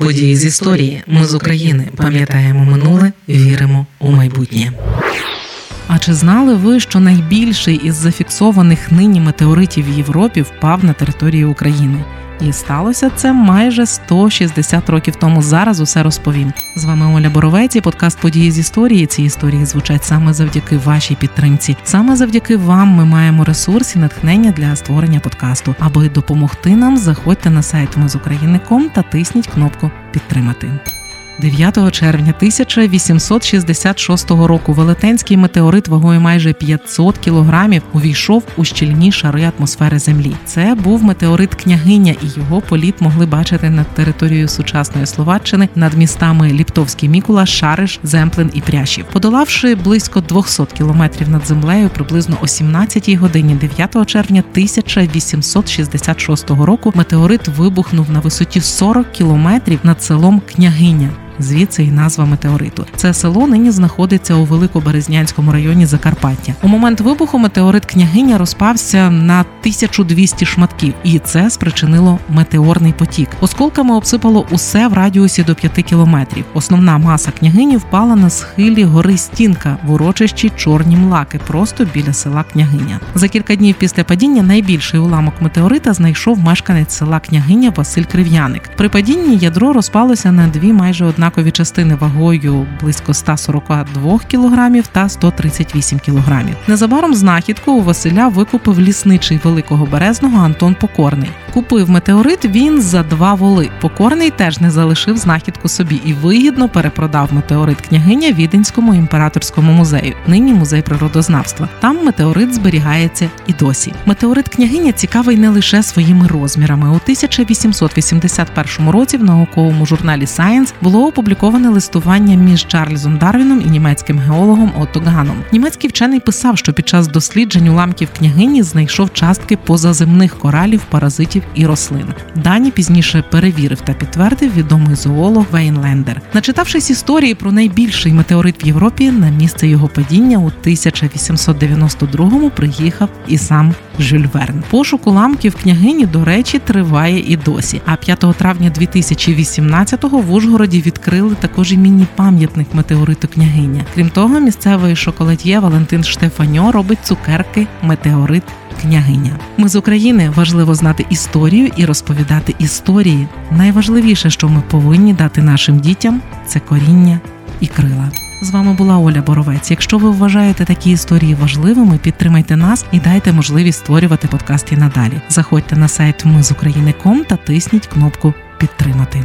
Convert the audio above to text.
Події з історії. Ми з України пам'ятаємо минуле, віримо у майбутнє. А чи знали ви, що найбільший із зафіксованих нині метеоритів в Європі впав на територію України? І сталося це майже 160 років тому. Зараз усе розповім. З вами Оля Боровець і подкаст події з історії. Ці історії звучать саме завдяки вашій підтримці. Саме завдяки вам ми маємо ресурс і натхнення для створення подкасту. Аби допомогти нам, заходьте на сайт Ми з України.ком та тисніть кнопку Підтримати. 9 червня 1866 року велетенський метеорит вагою майже 500 кілограмів увійшов у щільні шари атмосфери Землі. Це був метеорит княгиня, і його політ могли бачити над територією сучасної Словаччини над містами Ліптовський Мікула, Шариш, Земплен і Прящів. Подолавши близько 200 кілометрів над землею, приблизно о 17 годині 9 червня 1866 року метеорит вибухнув на висоті 40 кілометрів над селом Княгиня звідси й назва метеориту. Це село нині знаходиться у Великоберезнянському районі Закарпаття. У момент вибуху метеорит княгиня розпався на 1200 шматків, і це спричинило метеорний потік. Осколками обсипало усе в радіусі до 5 кілометрів. Основна маса княгині впала на схилі гори Стінка в урочищі Чорні Млаки, просто біля села Княгиня. За кілька днів після падіння найбільший уламок метеорита знайшов мешканець села Княгиня Василь Крив'яник. При падінні ядро розпалося на дві майже однакові однакові частини вагою близько 142 кг та 138 кг. Незабаром знахідку у Василя викупив лісничий великого березного Антон Покорний. Купив метеорит він за два воли. Покорний теж не залишив знахідку собі і вигідно перепродав метеорит княгиня Віденському імператорському музею. Нині музей природознавства. Там метеорит зберігається і досі. Метеорит княгиня цікавий не лише своїми розмірами. У 1881 році в науковому журналі Science було опубліковане листування між Чарльзом Дарвіном і німецьким геологом Отто Ганом. Німецький вчений писав, що під час досліджень уламків княгині знайшов частки позаземних коралів, паразитів і рослин. Дані пізніше перевірив та підтвердив відомий зоолог Вейнлендер. Начитавшись історії про найбільший метеорит в Європі, на місце його падіння у 1892-му приїхав і сам Жюль Верн. Пошук уламків княгині, до речі, триває і досі. А 5 травня 2018-го в Ужгороді відкрили також і міні-пам'ятник метеориту княгиня. Крім того, місцевий шоколад'є Валентин Штефаньо робить цукерки Метеорит княгиня. Ми з України важливо знати історію і розповідати історії. Найважливіше, що ми повинні дати нашим дітям, це коріння і крила. З вами була Оля Боровець. Якщо ви вважаєте такі історії важливими, підтримайте нас і дайте можливість створювати подкасти надалі. Заходьте на сайт Ми з України.ком та тисніть кнопку Підтримати.